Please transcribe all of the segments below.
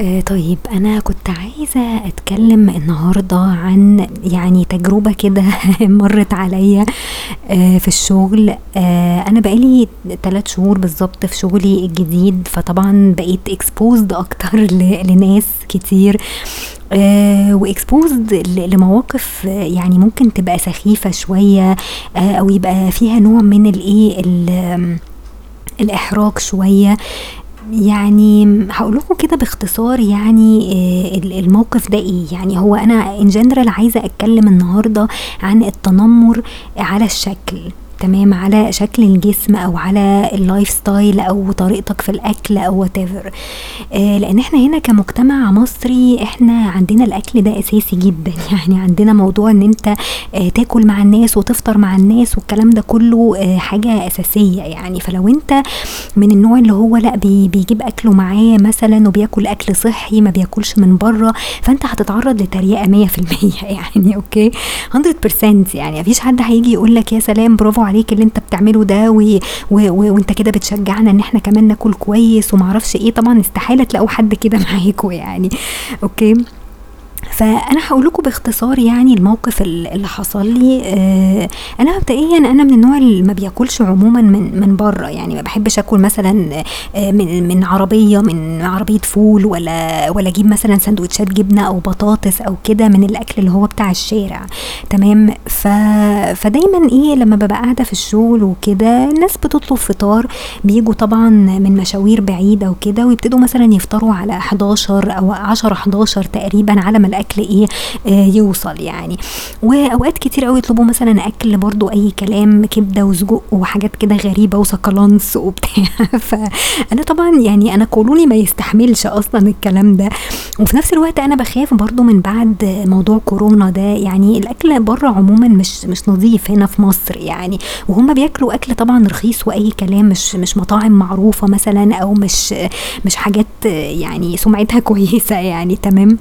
آه، طيب أنا كنت عايزة أتكلم النهاردة عن يعني تجربة كده مرت عليا آه، في الشغل. آه، أنا بقالي تلات شهور بالظبط في شغلي الجديد فطبعا بقيت exposed أكتر لناس كتير. واكسبوزد لمواقف آه، يعني ممكن تبقى سخيفة شوية آه، أو يبقى فيها نوع من الإيه ال- الإحراج شوية. يعني هاقول لكم كده باختصار يعني آه، ال- الموقف ده إيه؟ يعني هو أنا in general عايزة أتكلم النهارده عن التنمر على الشكل. تمام على شكل الجسم أو على ال lifestyle أو طريقتك في الأكل أو whatever لأن إحنا هنا كمجتمع مصري إحنا عندنا الأكل ده أساسي جدا. يعني عندنا موضوع إن أنت آه، تاكل مع الناس وتفطر مع الناس والكلام ده كله آه، حاجة أساسية. يعني فلو أنت من النوع اللي هو لأ بي بيجيب أكله معاه مثلا وبياكل أكل صحي ما بياكلش من بره فأنت هتتعرض لتريقة 100% يعني okay؟ 100% يعني مفيش حد هيجي يقول لك يا سلام برافو عليك اللي انت بتعمله ده و... و... و... وانت كده بتشجعنا ان إحنا كمان ناكل كويس ومعرفش إيه. طبعا استحالة تلاقوا حد كده معاكوا يعني. okay؟ فأنا هقول لكم باختصار يعني الموقف ال- اللي حصل لي. آه أنا مبدئيا أنا من النوع اللي ما بياكلش عموما من من بره. يعني ما بحبش أكل مثلا آه من من عربية من عربية فول ولا ولا أجيب مثلا سندوتشات جبنة أو بطاطس أو كده من الأكل اللي هو بتاع الشارع. تمام؟ ف فدايما إيه لما ببقى قاعدة في الشغل وكده الناس بتطلب فطار. بيجوا طبعا من مشاوير بعيدة وكده ويبتدوا مثلا يفطروا على 11 أو 10 11 تقريبا على ما الاكل إيه آه يوصل يعني. وأوقات كتير قوي يطلبوا مثلا أكل برضو أي كلام كبدة وسجق وحاجات كده غريبة وسكالانس وبتاع. فأنا طبعا يعني أنا قولوني ما يستحملش أصلا الكلام ده. وفي نفس الوقت أنا بخاف برضو من بعد موضوع كورونا ده. يعني الأكل بره عموما مش مش نظيف هنا في مصر يعني. وهم بياكلوا أكل طبعا رخيص وأي كلام مش مش مطاعم معروفة مثلا أو مش مش حاجات يعني سمعتها كويسة يعني تمام.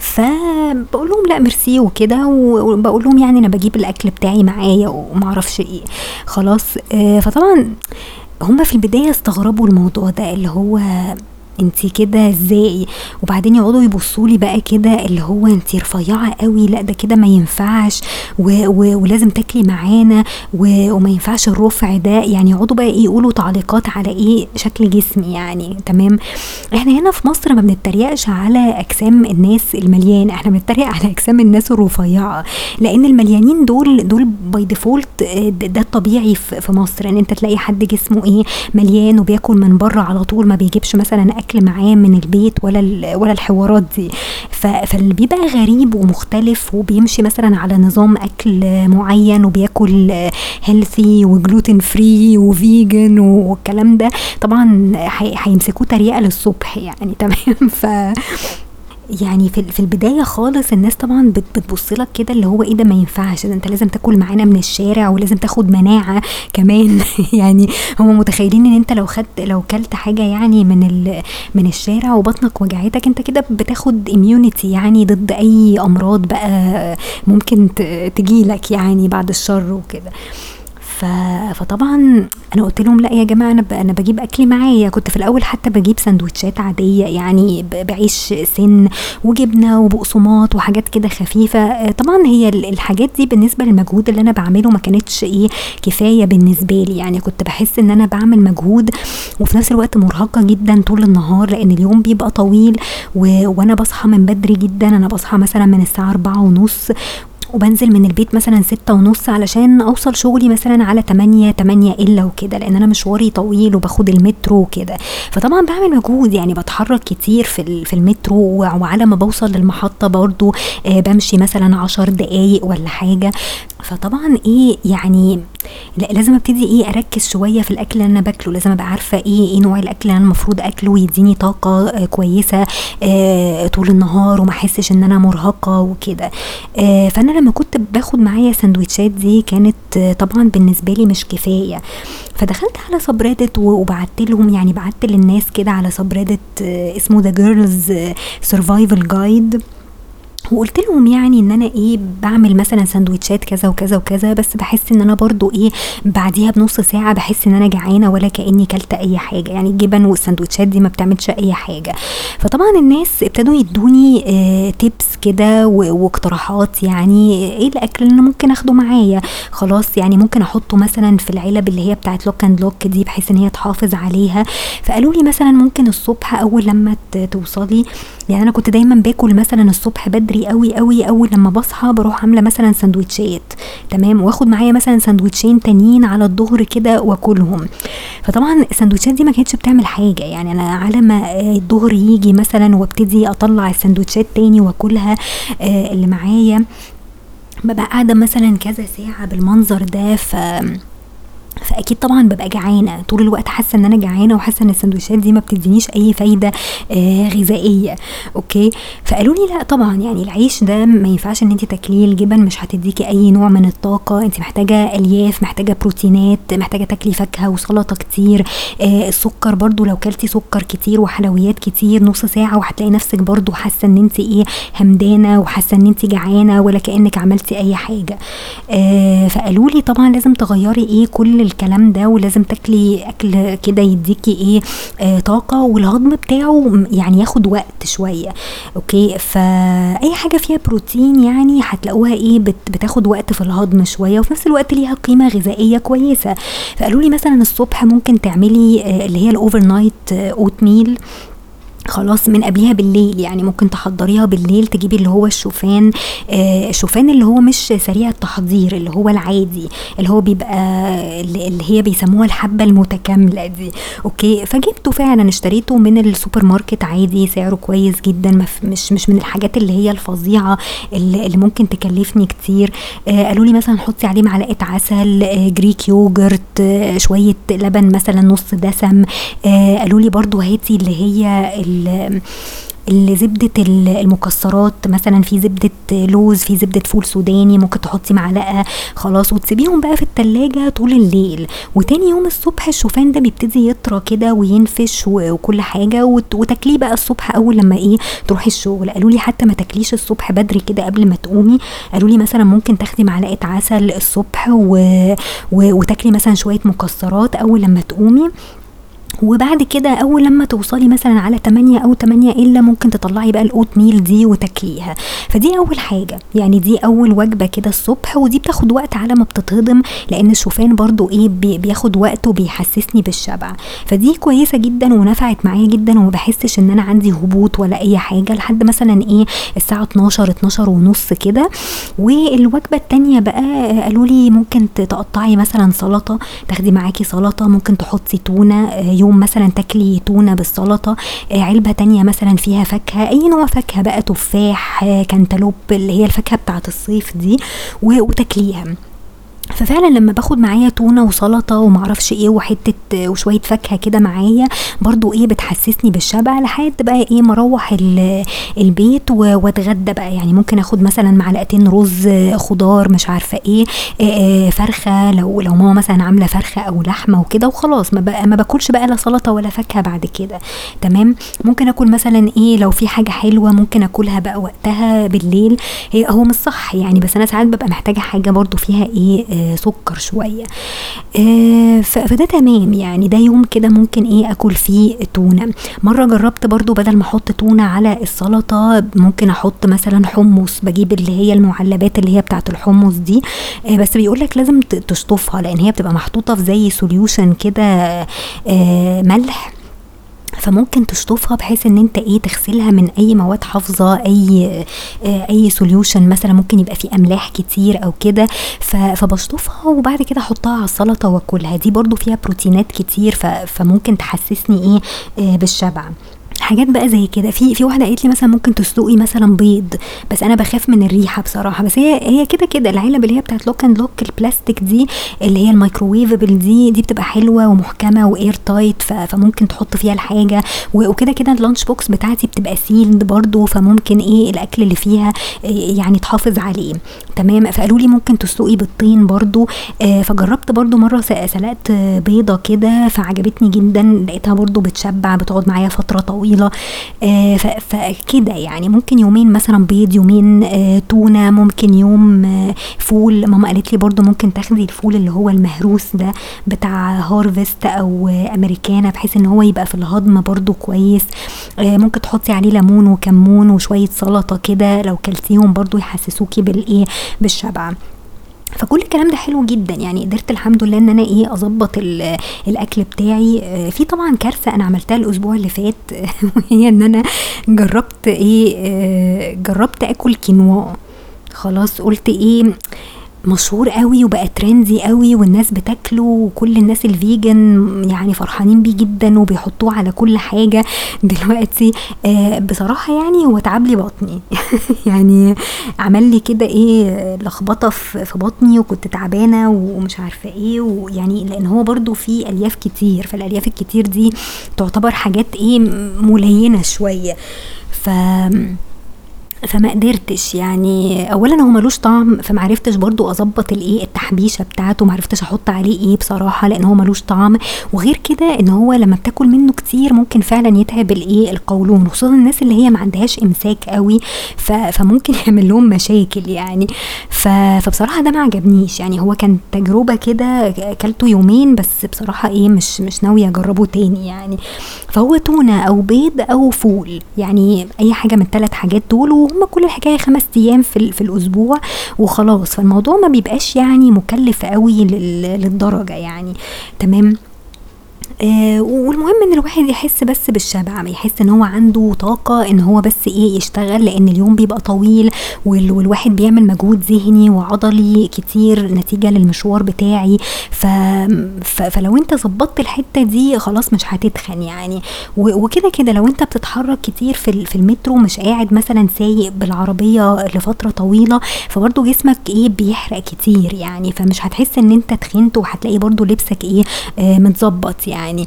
فبقول لهم لا ميرسي وكده وبقول لهم يعني أنا بجيب الأكل بتاعي معايا ومعرفش إيه. خلاص آه، فطبعا هما في البداية استغربوا الموضوع ده اللي هو انتي كده إزاي؟ وبعدين يقعدوا يبصوا لي بقى كده اللي هو انتي رفيعة قوي لا ده كده ما ينفعش و و ولازم تاكلي معانا وما ينفعش الرفع ده يعني يقعدوا بقى إيه يقولوا تعليقات على إيه شكل جسمي يعني تمام؟ إحنا هنا في مصر ما بنتريقش على اجسام الناس المليانه إحنا بنتريق على اجسام الناس الرفيعة لأن المليانين دول دول by default ده الطبيعي في مصر ان انت تلاقي حد جسمه إيه مليان وبياكل من بره على طول ما بيجيبش مثلا أكل معاه من البيت ولا ولا الحوارات دي. فاللي بيبقى غريب ومختلف وبيمشي مثلا على نظام أكل معين وبياكل healthy و gluten free و vegan والكلام ده طبعا هي- هيمسكوه تريقة للصبح يعني تمام؟ ف يعني في في البداية خالص الناس طبعا بت- بتبص لك كده اللي هو إيه ده ما ينفعش ده أنت لازم تاكل معانا من الشارع ولازم تاخد مناعة كمان. يعني هم متخيلين إن أنت لو خدت لو كلت حاجة يعني من ال من الشارع وبطنك وجعتك أنت كده بتاخد اميونيتي يعني ضد أي أمراض بقى ممكن تجيلك يعني بعد الشر وكده. ف... فطبعا أنا قلت لهم لا يا جماعة أنا ب... أنا بجيب اكلي معايا. كنت في الأول حتى بجيب سندوتشات عادية يعني ب... بعيش سن وجبنة وبقسماط وحاجات كده خفيفة. آه، طبعا هي ال- الحاجات دي بالنسبة للمجهود اللي أنا بعمله ما كانتش إيه كفاية بالنسبة لي. يعني كنت بحس إن أنا بعمل مجهود وفي نفس الوقت مرهقة جدا طول النهار لأن اليوم بيبقى طويل و... وأنا بصحى من بدري جدا. أنا بصحى مثلا من الساعة أربعة ونص وبنزل من البيت مثلا ستة ونص علشان أوصل شغلي مثلا على تمانية تمانية إلا وكده لأن أنا مشواري طويل وباخد المترو وكده. فطبعا بعمل مجهود يعني بتحرك كتير في في المترو وعلى ما بوصل للمحطة برضو آه بمشي مثلا عشر دقايق ولا حاجة. فطبعا إيه يعني لا لازم ابتدي إيه اركز شوية في الأكل اللي أنا باكله. لازم أبقى عارفة إيه إيه نوع الأكل اللي أنا المفروض أكله يديني طاقة آه كويسة آه طول النهار وما أحسش إن أنا مرهقة وكده. آه فأنا لما كنت باخد معايا سندوتشات دي كانت آه طبعا بالنسبة لي مش كفاية. فدخلت على subreddit وبعت لهم يعني بعت للناس كده على subreddit آه اسمه The Girls Survival Guide وقلت لهم يعني إن أنا إيه بعمل مثلا سندوتشات كذا وكذا وكذا بس بحس إن أنا برضو إيه بعديها بنص ساعة بحس إن أنا جعانة ولا كأني كلت أي حاجة. يعني الجبن والسندوتشات دي ما بتعملش أي حاجة. فطبعا الناس ابتدوا يدوني آه tips كده واقتراحات يعني إيه الأكل اللي أنا ممكن آخده معايا. خلاص يعني ممكن أحطه مثلا في العلب اللي هي بتاعت Lock and Lock دي بحيث إن هي تحافظ عليها. فقالوا لي مثلا ممكن الصبح أول لما توصلي يعني أنا كنت دايما باكل مثلا الصبح بدري قوي قوي أول لما بصحى بروح عاملة مثلا سندوتشات تمام؟ واخد معايا مثلا سندوتشين تانيين على الظهر كده وأكلهم. فطبعا السندوتشات دي ما كانتش بتعمل حاجة يعني أنا على ما الظهر يجي مثلا وابتدي أطلع السندوتشات تاني وأكلها آه، اللي معايا ببقى قاعدة مثلا كذا ساعة بالمنظر ده ف فأكيد طبعا ببقى جعانة. طول الوقت حاسة إن أنا جعانة وحاسة إن السندوتشات دي ما بتدينيش أي فايدة آه غذائية. أوكي؟ فقالوا لي لأ طبعا. يعني العيش ده ما ينفعش إن انت تاكليه الجبن مش هتديكي أي نوع من الطاقة. انت محتاجة ألياف محتاجة بروتينات محتاجة تاكلي فاكهة وسلطة كتير آه السكر برضو لو كلتي سكر كتير وحلويات كتير نص ساعة وهتلاقي نفسك برضو حاسة إن انت إيه همدانة وحاسة إن انت جعانة ولا كأنك عملتي أي حاجة. آه فقالوا لي طبعا لازم تغيري إيه كل الكلام ده ولازم تاكلي أكل كده يديكي إيه آه طاقة والهضم بتاعه يعني ياخد وقت شوية. أوكي؟ فأي حاجة فيها بروتين يعني هتلاقوها إيه بتاخد وقت في الهضم شوية وفي نفس الوقت ليها قيمة غذائية كويسة. فقالوا لي مثلا الصبح ممكن تعملي آه اللي هي ال overnight oatmeal خلاص من قبلها بالليل. يعني ممكن تحضريها بالليل تجيبي اللي هو الشوفان آه الشوفان اللي هو مش سريع التحضير اللي هو العادي اللي هو بيبقى اللي هي بيسموها الحبة المتكاملة دي. okay؟ فجبته فعلا اشتريته من السوبر ماركت عادي سعره كويس جدا مش مش من الحاجات اللي هي الفظيعة اللي, ممكن تكلفني كتير. آه قالوا لي مثلا حطي عليه معلقة عسل آه Greek yogurt آه شوية لبن مثلا نص دسم. آه قالوا لي برضو هاتي اللي هي زبدة المكسرات مثلا في زبدة لوز في زبدة فول سوداني ممكن تحطي معلقة خلاص وتسيبيهم بقى في التلاجة طول الليل. وتاني يوم الصبح الشوفان ده بيبتدي يطرى كده وينفش وكل حاجة وتاكليه بقى الصبح أول لما إيه تروحي الشغل. قالوا لي حتى ما تاكليش الصبح بدري كده قبل ما تقومي. قالوا لي مثلا ممكن تاخدي معلقة عسل الصبح و... و... وتاكلي مثلا شوية مكسرات أول لما تقومي. وبعد كده أول لما توصلي مثلا على 8 أو 8 إلا ممكن تطلعي بقى الأوت ميل دي وتاكليها. فدي أول حاجة. يعني دي أول وجبة كده الصبح ودي بتاخد وقت على ما بتتهضم لأن الشوفان برضو إيه بياخد وقت وبيحسسني بالشبع. فدي كويسة جدا ونفعت معايا جدا وما بحسش إن أنا عندي هبوط ولا أي حاجة لحد مثلا إيه الساعة 12 12 ونص كده. والوجبة التانية بقى قالوا لي ممكن تقطعي مثلا سلطة. تاخدي معاكي سلطة ممكن تحطي تونة يوم يوم مثلا تاكلي تونة بالسلطة آه، علبة تانية مثلا فيها فاكهة أي نوع فاكهة بقى تفاح آه، كانتالوب اللي هي الفاكهة بتاعت الصيف دي وتاكليها. ففعلا لما باخد معايا تونة وسلطة ومعرفش إيه وحتة وشوية فاكهة كده معايا برضو إيه بتحسسني بالشبع لحد بقى إيه مروح البيت وأتغدى بقى. يعني ممكن آخد مثلا معلقتين رز خضار مش عارفة إيه فرخة. لو لو ماما مثلا عاملة فرخة أو لحمة وكده وخلاص ما بقى ما باكلش بقى لا سلطة ولا فاكهة بعد كده. تمام؟ ممكن آكل مثلا إيه لو في حاجة حلوة ممكن آكلها بقى وقتها بالليل. هي هو مش صح يعني بس أنا ساعات ببقى محتاجة حاجة برضو فيها إيه سكر شوية. آه، فده تمام يعني. ده يوم كده ممكن إيه أكل فيه تونة. مرة جربت برضو بدل ما أحط تونة على السلطة ممكن أحط مثلا حمص. بجيب اللي هي المعلبات اللي هي بتاعة الحمص دي. آه، بس بيقولك لازم تشطفها لأن هي بتبقى محطوطة في زي سوليوشن كده آه، ملح. فممكن تشطفها بحيث إن أنت إيه تغسلها من أي مواد حافظة أي آه أي solution مثلا ممكن يبقى فيه أملاح كتير أو كده. فبشطفها وبعد كده أحطها على السلطة وأكلها. دي برضو فيها بروتينات كتير فممكن تحسسني إيه آه بالشبع. حاجات بقى زي كده. في في واحدة قالت لي مثلا ممكن تسلقي مثلا بيض بس أنا بخاف من الريحة بصراحة. بس هي هي كده كده العلب اللي هي بتاعت Lock & Lock البلاستيك دي اللي هي ال microwavable دي دي بتبقى حلوة ومحكمة و airtight فممكن تحط فيها الحاجة. وكده كده ال lunch box بتاعتي بتبقى sealed برضو فممكن إيه الأكل اللي فيها يعني تحافظ عليه. تمام؟ فقالوا لي ممكن تسلقي بيضتين برضو. آه، فجربت برضو مرة سلقت بيضة كده فعجبتني جدا. لقيتها برضو بتشبع بتقعد معايا فترة طويلة. طويلة آه فكده يعني ممكن يومين مثلا بيض يومين آه تونة ممكن يوم آه فول. ماما قالت لي برضو ممكن تاخدي الفول اللي هو المهروس ده بتاع هارفست أو أمريكانا بحيث إن هو يبقى في الهضم برضو كويس. آه ممكن تحطي عليه ليمون وكمون وشوية سلطة كده لو كلتيهم برضو يحسسوكي بالإيه؟ بالشبع. فكل الكلام ده حلو جدا. يعني قدرت الحمد لله إن أنا إيه أظبط الأكل بتاعي. في طبعا كارثة أنا عملتها الأسبوع اللي فات وهي إن أنا جربت إيه آه، جربت آكل كينوا. خلاص قلت إيه مشهور قوي وبقى ترندي قوي والناس بتاكله وكل الناس الفيجن يعني فرحانين بيه جدا وبيحطوه على كل حاجة دلوقتي. آه بصراحة يعني هو تعب لي بطني. يعني عمل لي كده إيه لخبطة في بطني وكنت تعبانة ومش عارفة إيه ويعني لأن هو برضو فيه ألياف كتير فالألياف الكتير دي تعتبر حاجات إيه ملينة شوية. ف فما قدرتش. يعني اولا هو ملوش طعم فما عرفتش برضو أظبط الإيه التحبيشة بتاعته ما عرفتش أحط عليه إيه بصراحة لأن هو ملوش طعم. وغير كده إن هو لما بتاكل منه كتير ممكن فعلا يتعب الإيه القولون خصوصا الناس اللي هي ما عندهاش إمساك قوي فممكن يعمل لهم مشاكل يعني. فبصراحة ده ما عجبنيش. يعني هو كان تجربة كده اكلته يومين بس بصراحة إيه مش مش ناويه أجربه تاني يعني. فهو تونة أو بيض أو فول يعني أي حاجة من الثلاث حاجات دول وهم كل الحكاية خمس أيام في, في الأسبوع وخلاص. فالموضوع ما بيبقاش يعني مكلف قوي للدرجة يعني. تمام؟ آه والمهم إن الواحد يحس بس بالشبع يحس إن هو عنده طاقة إن هو بس إيه يشتغل لأن اليوم بيبقى طويل والواحد بيعمل مجهود ذهني وعضلي كتير نتيجة للمشوار بتاعي. ف... ف... فلو أنت ظبطت الحتة دي خلاص مش هتتخن يعني. وكده كده لو أنت بتتحرك كتير في, في المترو مش قاعد مثلا سايق بالعربية لفترة طويلة فبرضه جسمك إيه بيحرق كتير يعني. فمش هتحس إن أنت تخنت وهتلاقي برضه لبسك إيه آه متظبط يعني. يعني.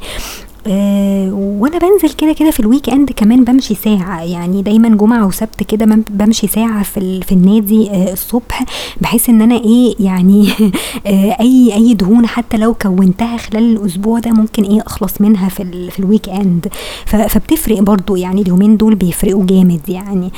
أه وأنا بنزل كده كده في ال weekend كمان بمشي ساعة. يعني دايما جمعة وسبت كده بمشي ساعة في في النادي أه الصبح. بحيث إن أنا إيه يعني أه أي أي دهون حتى لو كونتها خلال الأسبوع ده ممكن إيه أخلص منها في في ال weekend. فبتفرق برضو يعني اليومين دول بيفرقوا جامد يعني.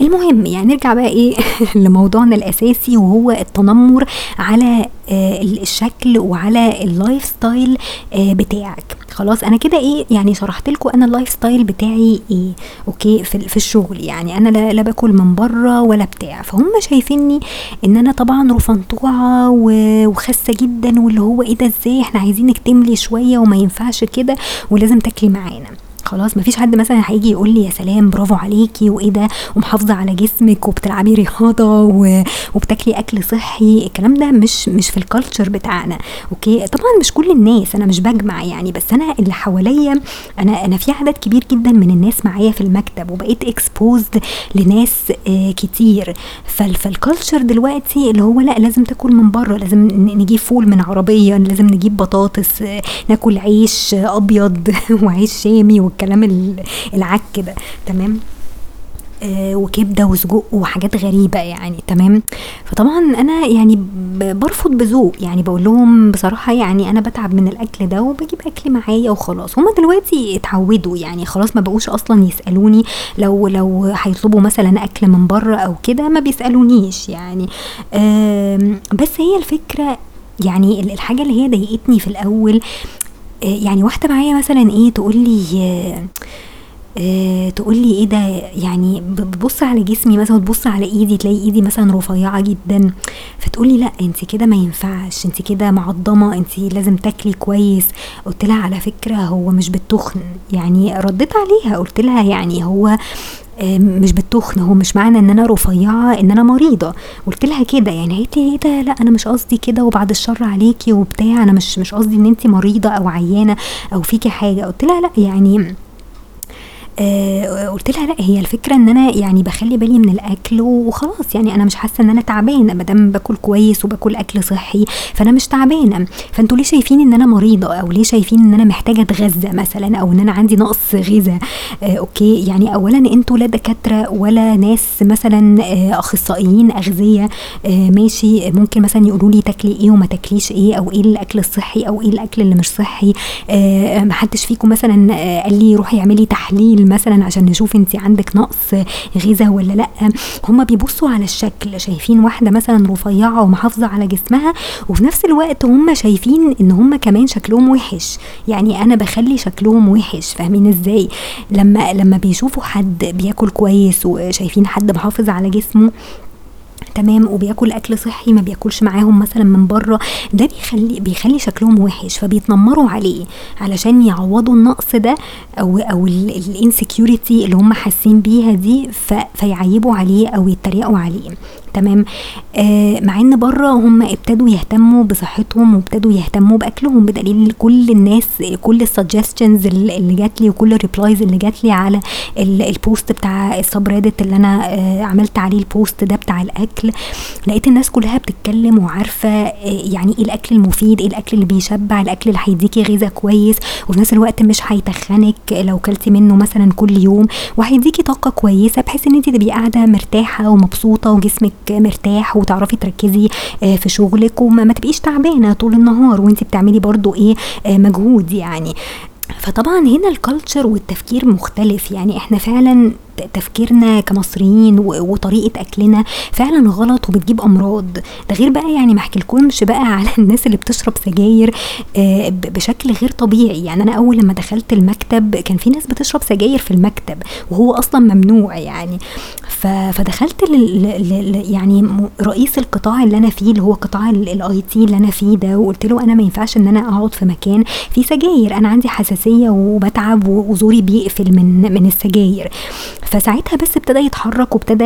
المهم يعني نرجع بقى إيه لموضوعنا الأساسي وهو التنمر على آه الشكل وعلى ال lifestyle آه بتاعك. خلاص أنا كده إيه يعني شرحت لكم أنا ال lifestyle بتاعي إيه okay في, في الشغل. يعني أنا لا, لا باكل من بره ولا بتاع. فهم شايفيني إن أنا طبعا رفيعة وخاسة جدا واللي هو إيه ده إزاي إحنا عايزينك تملي شوية وما ينفعش كده ولازم تاكلي معانا. خلاص مفيش حد مثلا هيجي يقول لي يا سلام برافو عليكي وإيه ده؟ ومحافظة على جسمك وبتلعبي رياضة وبتاكلي أكل صحي. الكلام ده مش مش في ال culture بتاعنا okay؟ طبعا مش كل الناس أنا مش بجمع يعني بس أنا اللي حواليا أنا أنا في عدد كبير جدا من الناس معايا في المكتب وبقيت exposed لناس آه كتير. فال culture دلوقتي اللي هو لأ لازم تاكل من بره لازم نجيب فول من عربية لازم نجيب بطاطس آه ناكل عيش أبيض وعيش شامي والكلام العك ده تمام؟ آه وكبدة وسجق وحاجات غريبة يعني تمام؟ فطبعا أنا يعني برفض بذوق يعني بقول لهم بصراحة يعني أنا بتعب من الأكل ده وبجيب أكل معايا وخلاص. هما دلوقتي اتعودوا يعني خلاص ما بقوش أصلا يسألوني لو لو هيطلبوا مثلا أكل من بره أو كده ما بيسألونيش يعني. بس هي الفكرة يعني الحاجة اللي هي ضايقتني في الأول يعني واحدة معايا مثلا إيه تقول لي آه تقول لي إيه ده؟ يعني بتبص على جسمي مثلا وتبص على إيدي تلاقي إيدي مثلا رفيعة جدا. فتقول لي لأ أنت كده ما ينفعش أنت كده معضمة أنت لازم تاكلي كويس. قلت لها على فكرة هو مش بالتخن يعني رديت عليها قلت لها يعني هو مش بالتخن هو مش معنى إن أنا رفيعة إن أنا مريضة. قلت لها كده يعني قالت لي إيه ده؟ لا أنا مش قصدي كده وبعد الشر عليكي وبتاع أنا مش مش قصدي إن انت مريضة أو عيانة أو فيكي حاجة. قلت لها لا يعني آه قلت لها لا هي الفكرة إن أنا يعني بخلي بالي من الأكل وخلاص يعني أنا مش حاسة إن أنا تعبانة ما دام باكل كويس وباكل أكل صحي فأنا مش تعبانة. فأنتوا ليه شايفين إن أنا مريضة؟ أو ليه شايفين إن أنا محتاجة أتغذى مثلا؟ أو إن أنا عندي نقص غذاء؟ آه أوكي. يعني اولا أنتوا لا دكاترة ولا ناس مثلا آه أخصائيين أغذية آه ماشي. ممكن مثلا يقولوا لي تاكلي إيه وما تاكليش إيه؟ أو إيه الأكل الصحي؟ أو إيه الأكل اللي مش صحي؟ آه ما حدش فيكم مثلا آه قال لي روحي اعملي تحليل مثلا عشان نشوف انت عندك نقص غذاء ولا لأ هم بيبصوا على الشكل شايفين واحدة مثلا رفيعة ومحافظة على جسمها وفي نفس الوقت هم شايفين إن هم كمان شكلهم وحش. يعني أنا بخلي شكلهم وحش فاهمين إزاي؟ لما لما بيشوفوا حد بياكل كويس وشايفين حد محافظ على جسمه تمام وبياكل أكل صحي ما بياكلش معاهم مثلا من بره. ده بيخلي بيخلي شكلهم وحش فبيتنمروا عليه علشان يعوضوا النقص ده أو أو ال insecurity اللي هم حاسين بيها دي فيعيبوا عليه أو يتريقوا عليه. تمام. آه مع إن بره هم ابتدوا يهتموا بصحتهم وابتدوا يهتموا بأكلهم بدليل كل الناس كل ال suggestions اللي جات لي وكل ال replies اللي جات لي على ال post بتاع ال subreddit اللي أنا آه عملت عليه ال post ده بتاع الأكل. لقيت الناس كلها بتتكلم وعارفة آه يعني إيه الأكل المفيد إيه الأكل اللي بيشبع الأكل اللي هيديكي غذاء كويس. وفي نفس الوقت مش هيتخنك لو كلتي منه مثلا كل يوم. وهيديكي طاقة كويسة بحيث إن انت تبقي قاعدة مرتاحة ومبسوطة وجسمك مرتاح وتعرفي تركزي في شغلك وما تبقيش تعبانة طول النهار وانت بتعملي برضو إيه مجهود يعني. فطبعا هنا الكالتشر والتفكير مختلف يعني. إحنا فعلا تفكيرنا كمصريين وطريقة أكلنا فعلا غلط وبتجيب أمراض. ده غير بقى يعني ما أحكيلكمش بقى على الناس اللي بتشرب سجاير بشكل غير طبيعي. يعني أنا أول لما دخلت المكتب كان في ناس بتشرب سجاير في المكتب وهو أصلا ممنوع يعني. فدخلت يعني رئيس القطاع اللي أنا فيه اللي هو قطاع ال IT اللي أنا فيه ده وقلت له أنا ما ينفعش إن أنا أقعد في مكان فيه سجاير. أنا عندي حساسية وبتعب وزوري بيقفل من من السجاير. فساعتها بس ابتدى يتحرك وابتدى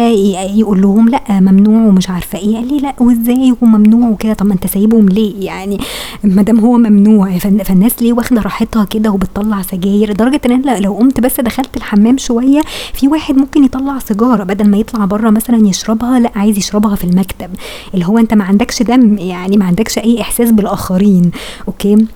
يقول لهم لا ممنوع ومش عارفة إيه. قال لي لا وإزاي؟ هو ممنوع وكده. طب ما أنت سايبهم ليه؟ يعني ما دام هو ممنوع. فالناس ليه واخدة راحتها كده وبتطلع سجاير؟ لدرجة إن أنا لو قمت بس دخلت الحمام شوية في واحد ممكن يطلع سيجارة بدل ما يطلع بره مثلا يشربها لا عايز يشربها في المكتب. اللي هو أنت ما عندكش دم يعني ما عندكش أي إحساس بالآخرين. أوكي؟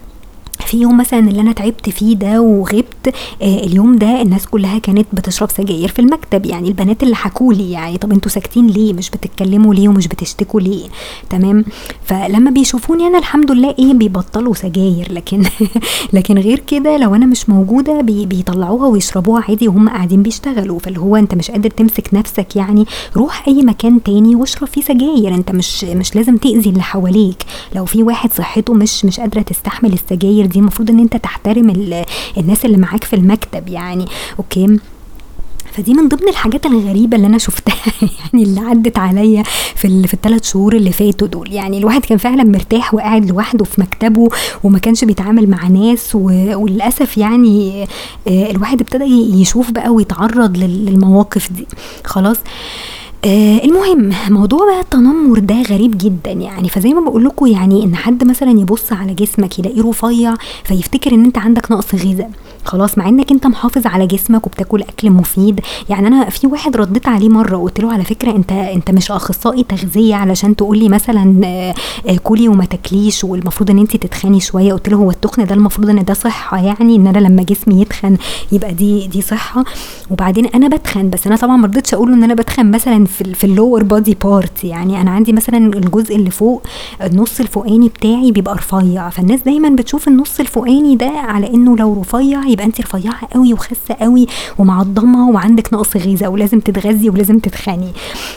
في يوم مثلا اللي أنا تعبت فيه ده وغبت آه اليوم ده الناس كلها كانت بتشرب سجاير في المكتب يعني البنات اللي حكولي يعني طب أنتوا ساكتين ليه؟ مش بتتكلموا ليه ومش بتشتكوا ليه؟ تمام؟ فلما بيشوفوني أنا الحمد لله إيه بيبطلوا سجاير لكن لكن غير كده لو أنا مش موجودة بي بيطلعوها ويشربوها عادي وهم قاعدين بيشتغلوا. فاللي هو أنت مش قادر تمسك نفسك يعني روح أي مكان تاني واشرب فيه سجاير. أنت مش مش لازم تأذي اللي حواليك. لو في واحد صحته مش مش قادرة تستحمل السجاير دي المفروض إن أنت تحترم الناس اللي معاك في المكتب يعني. okay؟ فدي من ضمن الحاجات الغريبة اللي أنا شفتها يعني اللي عدت عليا في في الثلاث شهور اللي فاتوا دول. يعني الواحد كان فعلا مرتاح وقاعد لوحده في مكتبه وما كانش بيتعامل مع ناس وللأسف يعني الواحد ابتدى يشوف بقى ويتعرض للمواقف دي. خلاص؟ آه المهم موضوع بقى التنمر ده غريب جدا يعني. فزي ما بقول لكم يعني إن حد مثلا يبص على جسمك يلاقيه رفيع فيفتكر إن أنت عندك نقص غذاء. خلاص مع إنك أنت محافظ على جسمك وبتاكل أكل مفيد. يعني أنا في واحد رديت عليه مرة وقلت له على فكرة أنت أنت مش أخصائي تغذية علشان تقول لي مثلا آه كلي وما تاكليش والمفروض إن أنت تتخني شوية. قلت له هو التخن ده المفروض إن ده صحة يعني إن أنا لما جسمي يتخن يبقى دي دي صحة. وبعدين أنا بتخن بس أنا طبعا ما رضيتش أقول له إن أنا بتخن مثلا في في ال lower body part يعني أنا عندي مثلا الجزء اللي فوق النص الفوقاني بتاعي بيبقى رفيع. فالناس دايما بتشوف النص الفوقاني ده على إنه لو رفيع يبقى انت رفيعة قوي وخاسة قوي ومعضمة وعندك نقص غذاء ولازم تتغذي ولازم تتخني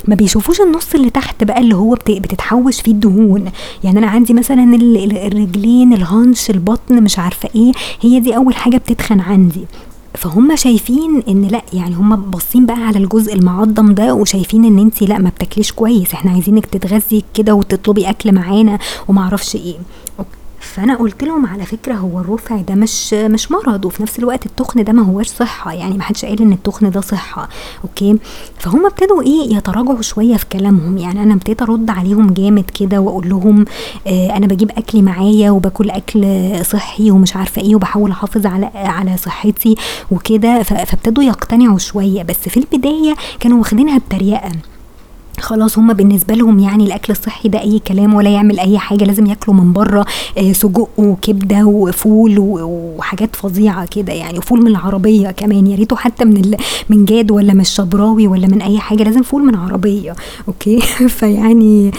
ما بيشوفوش النص اللي تحت بقى اللي هو بتتحوش فيه الدهون. يعني أنا عندي مثلا الرجلين الهانش البطن مش عارفة إيه هي دي أول حاجة بتتخن عندي. فهم شايفين إن لأ يعني هم باصين بقى على الجزء المعضم ده وشايفين إن انت لأ ما بتاكليش كويس. إحنا عايزينك تتغذي كده وتطلبي أكل معانا وما أعرفش إيه. فأنا قلت لهم على فكرة هو الرفع ده مش مش مرض وفي نفس الوقت التخن ده ما هوش صحة يعني ما حدش قال إن التخن ده صحة أوكي؟ فهم ابتدوا إيه يتراجعوا شوية في كلامهم يعني أنا ابتديت أرد عليهم جامد كده وأقول لهم آه أنا بجيب اكلي معايا وباكل أكل صحي ومش عارفة إيه وبحاول أحافظ على على صحتي وكده فابتدوا يقتنعوا شوية بس في البداية كانوا واخدينها بتريقة. خلاص هما بالنسبة لهم يعني الأكل الصحي ده أي كلام ولا يعمل أي حاجة لازم ياكلوا من بره آه سجق وكبدة وفول وحاجات فظيعة كده يعني وفول من العربية كمان يا ريته حتى من من جاد ولا من الشبراوي ولا من أي حاجة لازم فول من عربية okay؟ فيعني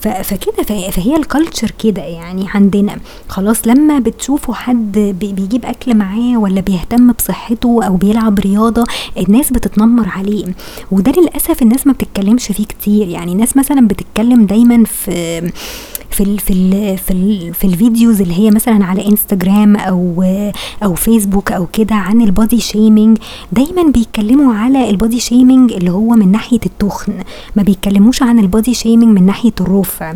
فكده فهي ال culture كده يعني عندنا. خلاص لما بتشوفوا حد بيجيب أكل معاه ولا بيهتم بصحته أو بيلعب رياضة الناس بتتنمر عليه وده للأسف الناس ما بتتكلمش فيه كتير. يعني ناس مثلا بتتكلم دايما في في ال في ال في, ال في ال videos اللي هي مثلا على انستجرام أو أو فيسبوك أو كده عن ال body shaming دايما بيتكلموا على ال body shaming اللي هو من ناحية التخن ما بيتكلموش عن ال body shaming من ناحية الرفع.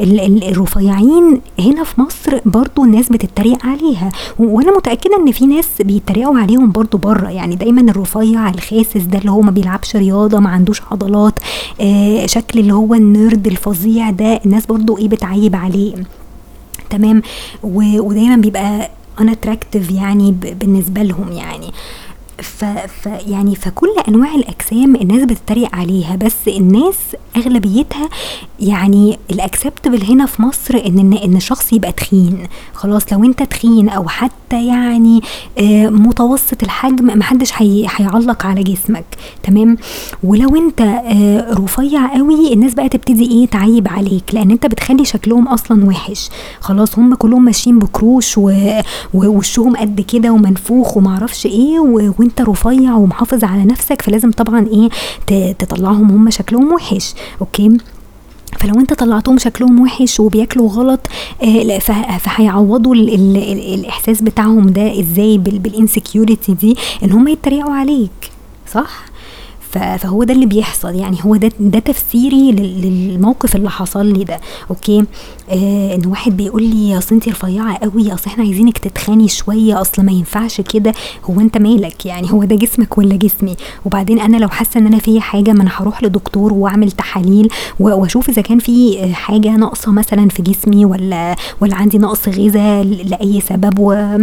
الرفيعين هنا في مصر برضو الناس بتتريق عليها. وأنا متأكدة إن في ناس بيتريقوا عليهم برضو بره يعني دايما الرفيع الخاسس ده اللي هو ما بيلعبش رياضة ما عندوش عضلات آه شكل اللي هو ال nerd الفظيع ده الناس برضو إيه بتعيب عليه. تمام؟ ودايما بيبقى unattractive يعني بالنسبة لهم يعني. ف, ف يعني فكل أنواع الأجسام الناس بتتريق عليها بس الناس أغلبيتها يعني الاكسبتبل هنا في مصر إن إن شخص يبقى تخين. خلاص لو أنت تخين أو حتى يعني آه متوسط الحجم محدش هيعلق على جسمك. تمام؟ ولو أنت آه رفيع قوي الناس بقى تبتدي إيه تعيب عليك لأن أنت بتخلي شكلهم أصلا وحش. خلاص هم كلهم ماشيين بكروش ووشهم قد كده ومنفوخ ومعرفش إيه وأنت رفيع ومحافظ على نفسك فلازم طبعا إيه تطلعهم هم شكلهم وحش. okay؟ فلو انت طلعتهم شكلهم وحش وبياكلوا غلط آه فهيعوضوا الإحساس بتاعهم ده إزاي بال insecurity دي إن هم يتريقوا عليك. صح؟ فهو ده اللي بيحصل. يعني هو ده ده تفسيري للموقف اللي حصل لي ده. okay؟ آه إن واحد بيقول لي أصل انت رفيعة قوي أصل إحنا عايزينك تتخني شوية أصل ما ينفعش كده. هو أنت مالك؟ يعني هو ده جسمك ولا جسمي؟ وبعدين أنا لو حاسة إن أنا في حاجة ما أنا هروح لدكتور وأعمل تحاليل وأشوف إذا كان في حاجة ناقصة مثلا في جسمي ولا ولا عندي نقص غذاء لأي سبب و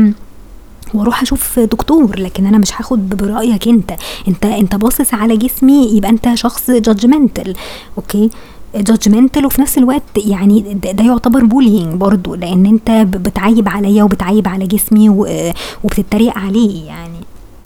وأروح أشوف دكتور لكن أنا مش هاخد برأيك انت. انت انت باصص على جسمي يبقى انت شخص judgmental okay؟ judgmental وفي نفس الوقت يعني ده, يعتبر bullying برضو لأن انت بتعيب عليا وبتعيب على جسمي وبتتريق عليه يعني.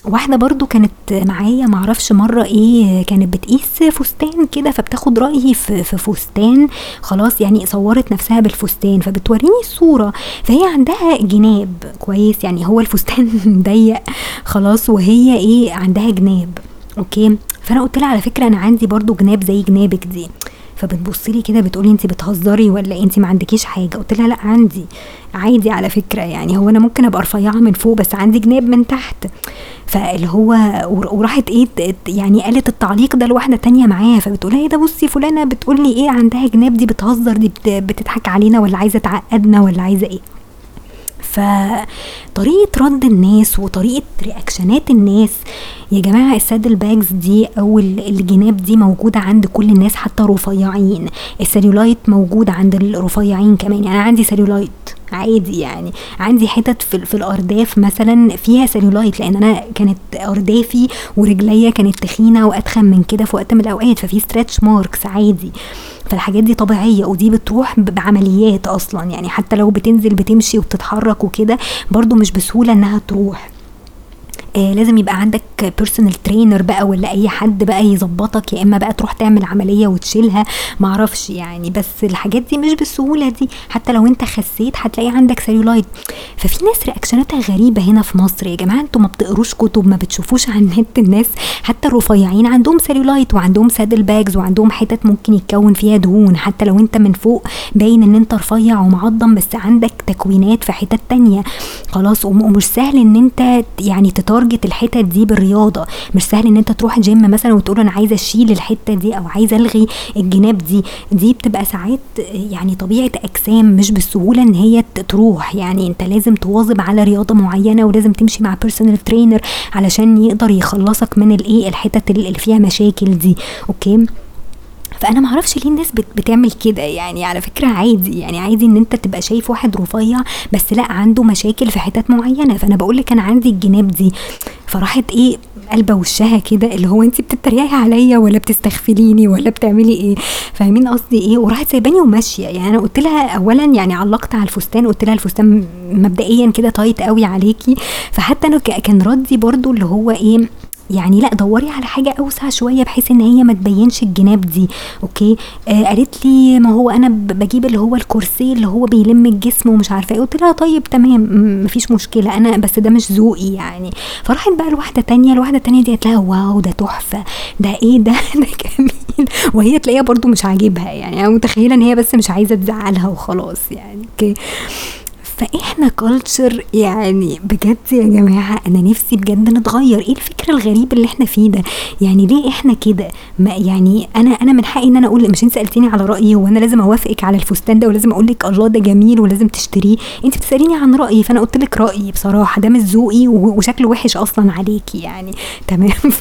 واحدة برضو كانت معايا معرفش مرة إيه كانت بتقيس فستان كده فبتاخد رأيي في, فستان. خلاص يعني صورت نفسها بالفستان فبتوريني الصورة. فهي عندها جناب كويس يعني هو الفستان ضيق. خلاص وهي إيه عندها جناب. okay؟ فأنا قلت لها على فكرة أنا عندي برضو جناب زي جنابك دي. فبتبص لي كده بتقولي انت بتهزري ولا انت ما عندكيش حاجة. قلت لها لا عندي. عادي على فكرة يعني. هو أنا ممكن أبقى رفيعة من فوق بس عندي جناب من تحت. فاللي هو وراحت إيه يعني قالت التعليق ده لواحدة تانية معاها. فبتقول إيه ده؟ بصي فلانة بتقول لي إيه عندها جناب دي بتهزر دي بتضحك علينا ولا عايزة تعقدنا ولا عايزة إيه؟ فطريقة رد الناس وطريقة reactionات الناس. يا جماعة ال saddle bags دي أو الجناب دي موجودة عند كل الناس حتى رفيعين. السليولايت موجود عند الرفيعين كمان. يعني أنا عندي سليولايت عادي يعني. عندي حتت في, في الأرداف مثلا فيها سليولايت لأن أنا كانت أردافي ورجليا كانت تخينة وأتخن من كده في وقت من الأوقات. ففي stretch marks عادي. فالحاجات دي طبيعية ودي بتروح بعمليات أصلا. يعني حتى لو بتنزل بتمشي وبتتحرك وكده برضو مش بسهولة إنها تروح. آه لازم يبقى عندك personal trainer بقى ولا أي حد بقى يظبطك يا إما بقى تروح تعمل عملية وتشيلها معرفش يعني. بس الحاجات دي مش بالسهولة دي. حتى لو أنت خسيت هتلاقي عندك سيلولايت ففي ناس reactionاتها غريبة هنا في مصر. يا جماعة أنتوا ما بتقروش كتب ما بتشوفوش على النت الناس. حتى الرفيعين عندهم سيلولايت وعندهم saddle bags وعندهم حتت ممكن يتكون فيها دهون. حتى لو أنت من فوق باين إن أنت رفيع ومعضم بس عندك تكوينات في حتت تانية. خلاص ومش سهل إن أنت يعني تتار target الحتت دي بالرياضة. مش سهل إن أنت تروح جيم مثلا وتقول أنا عايزة أشيل الحتة دي أو عايزة ألغي الجناب دي. دي بتبقى ساعات يعني طبيعة أجسام مش بالسهولة إن هي تروح. يعني أنت لازم تواظب على رياضة معينة ولازم تمشي مع personal trainer علشان يقدر يخلصك من الايه الحتت اللي فيها مشاكل دي. okay؟ فأنا ما أعرفش ليه الناس بتعمل كده. يعني على فكرة عادي يعني عادي إن أنت تبقى شايف واحد رفيع بس لأ عنده مشاكل في حتت معينة. فأنا بقول لك أنا عندي الجناب دي. فراحت إيه قالبة وشها كده اللي هو انت بتتريقي عليا ولا بتستغفليني ولا بتعملي إيه؟ فاهمين قصدي إيه؟ وراحت سايباني وماشية. يعني أنا قلت لها اولا يعني علقت على الفستان قلت لها الفستان مبدئيا كده tight قوي عليكي فحتى أنا كان ردي برضو اللي هو إيه يعني لا دوري على حاجة أوسع شوية بحيث إن هي ما تبينش الجناب دي okay؟ آه قالت لي ما هو أنا بجيب اللي هو ال corset اللي هو بيلم الجسم ومش عارفة إيه. قلت لها طيب تمام مفيش مشكلة أنا بس ده مش ذوقي يعني. فراحت بقى لواحدة تانية الواحده التانية دي قالت لها wow ده تحفة ده إيه ده؟ ده جميل. وهي تلاقيها برضو مش عاجبها يعني أنا متخيلة إن هي بس مش عايزة تزعلها وخلاص يعني okay؟ فإحنا culture يعني بجد يا جماعة أنا نفسي بجد نتغير. إيه الفكر الغريب اللي إحنا فيه ده؟ يعني ليه إحنا كده؟ ما يعني أنا أنا من حقي إن أنا أقول مش أنت سألتيني على رأيي وأنا لازم أوافقك على الفستان ده ولازم أقول لك الله ده جميل ولازم تشتريه. أنت بتسأليني عن رأيي فأنا قلت لك رأيي بصراحة. ده مش ذوقي وشكله وحش أصلا عليكي يعني. تمام؟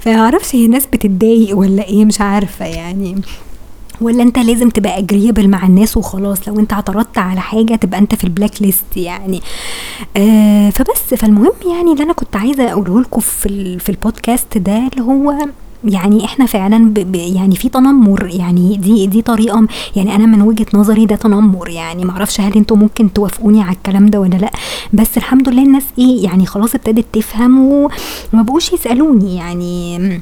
فما أعرفش هي الناس بتتضايق ولا إيه؟ مش عارفة يعني. ولا انت لازم تبقى agreeable مع الناس وخلاص؟ لو انت اعترضت على حاجة تبقى انت في ال blacklist يعني. آه فبس. فالمهم يعني اللي أنا كنت عايزة اقوله لكم في في البودكاست ده اللي هو يعني إحنا فعلا ب ب يعني في تنمر. يعني دي دي طريقة يعني أنا من وجهة نظري ده تنمر. يعني معرفش هل أنتوا ممكن توافقوني على الكلام ده ولا لأ. بس الحمد لله الناس إيه يعني خلاص ابتدت تفهم وما بقوش يسألوني. يعني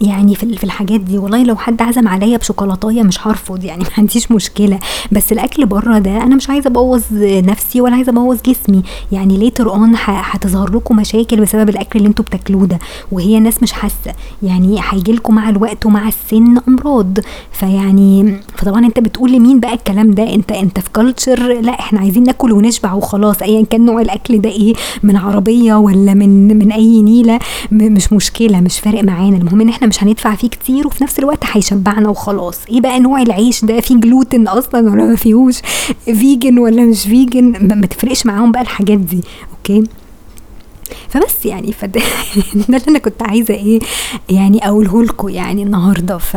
يعني في في الحاجات دي. والله لو حد عزم عليا بشوكولاتاية مش هرفض يعني ما عنديش مشكلة. بس الأكل بره ده أنا مش عايزة أبوظ نفسي ولا عايزة أبوظ جسمي. يعني later on هتظهر لكم مشاكل بسبب الأكل اللي أنتوا بتاكلوه ده. وهي الناس مش حاسة. يعني هيجي لكم مع الوقت ومع السن أمراض. فيعني فطبعا أنت بتقول لمين بقى الكلام ده؟ أنت أنت في culture لا إحنا عايزين ناكل ونشبع وخلاص. ايا كان نوع الأكل ده إيه من عربية ولا من من أي نيلة؟ مش مشكلة مش فارق معانا. المهم إن إحنا مش هندفع فيه كتير وفي نفس الوقت هيشبعنا وخلاص. إيه بقى نوع العيش ده؟ فيه جلوتين أصلا ولا ما فيهوش؟ vegan ولا مش vegan؟ ما تفرقش معاهم بقى الحاجات دي okay؟ فبس يعني فده ده اللي أنا كنت عايزة إيه يعني أقوله لكم يعني النهارده. ف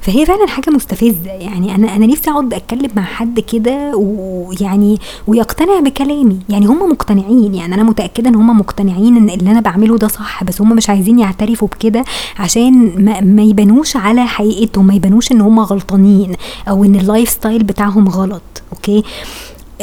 فهي فعلا حاجة مستفزة. يعني أنا أنا نفسي أقعد أتكلم مع حد كده ويعني ويقتنع بكلامي. يعني هم مقتنعين. يعني أنا متأكدة إن هم مقتنعين إن اللي أنا بعمله ده صح بس هم مش عايزين يعترفوا بكده عشان ما, ما يبانوش على حقيقتهم ما يبانوش إن هم غلطانين أو إن ال life style بتاعهم غلط. okay؟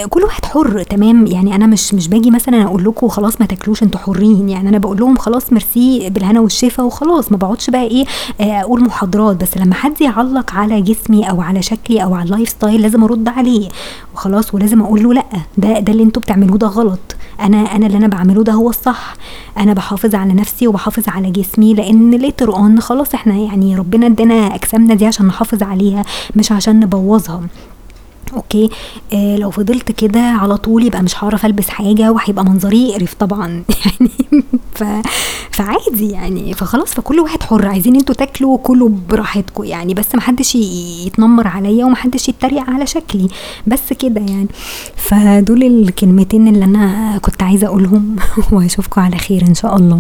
كل واحد حر تمام؟ يعني أنا مش مش باجي مثلا أقول لكم خلاص ما تاكلوش أنتوا حرين. يعني أنا بقول لهم خلاص ميرسي بالهنا والشفا وخلاص. ما بقعدش بقى إيه أقول محاضرات. بس لما حد يعلق على جسمي أو على شكلي أو على ال life style لازم أرد عليه. وخلاص ولازم أقول له لأ. ده ده اللي أنتوا بتعملوه ده غلط. أنا أنا اللي أنا بعمله ده هو الصح. أنا بحافظ على نفسي وبحافظ على جسمي لأن later on خلاص إحنا يعني ربنا ادانا أجسامنا دي عشان نحافظ عليها مش عشان نبوظها. أوكي. آه لو فضلت كده على طول يبقى مش هعرف ألبس حاجة وهيبقى منظري يقرف طبعا. يعني ف... فعادي يعني. فخلاص فكل واحد حر. عايزين أنتوا تاكلوا كلوا براحتكم يعني. بس محدش يتنمر عليا ومحدش يتريق على شكلي. بس كده يعني. فدول الكلمتين اللي أنا كنت عايزة أقولهم. وأشوفكم على خير إن شاء الله.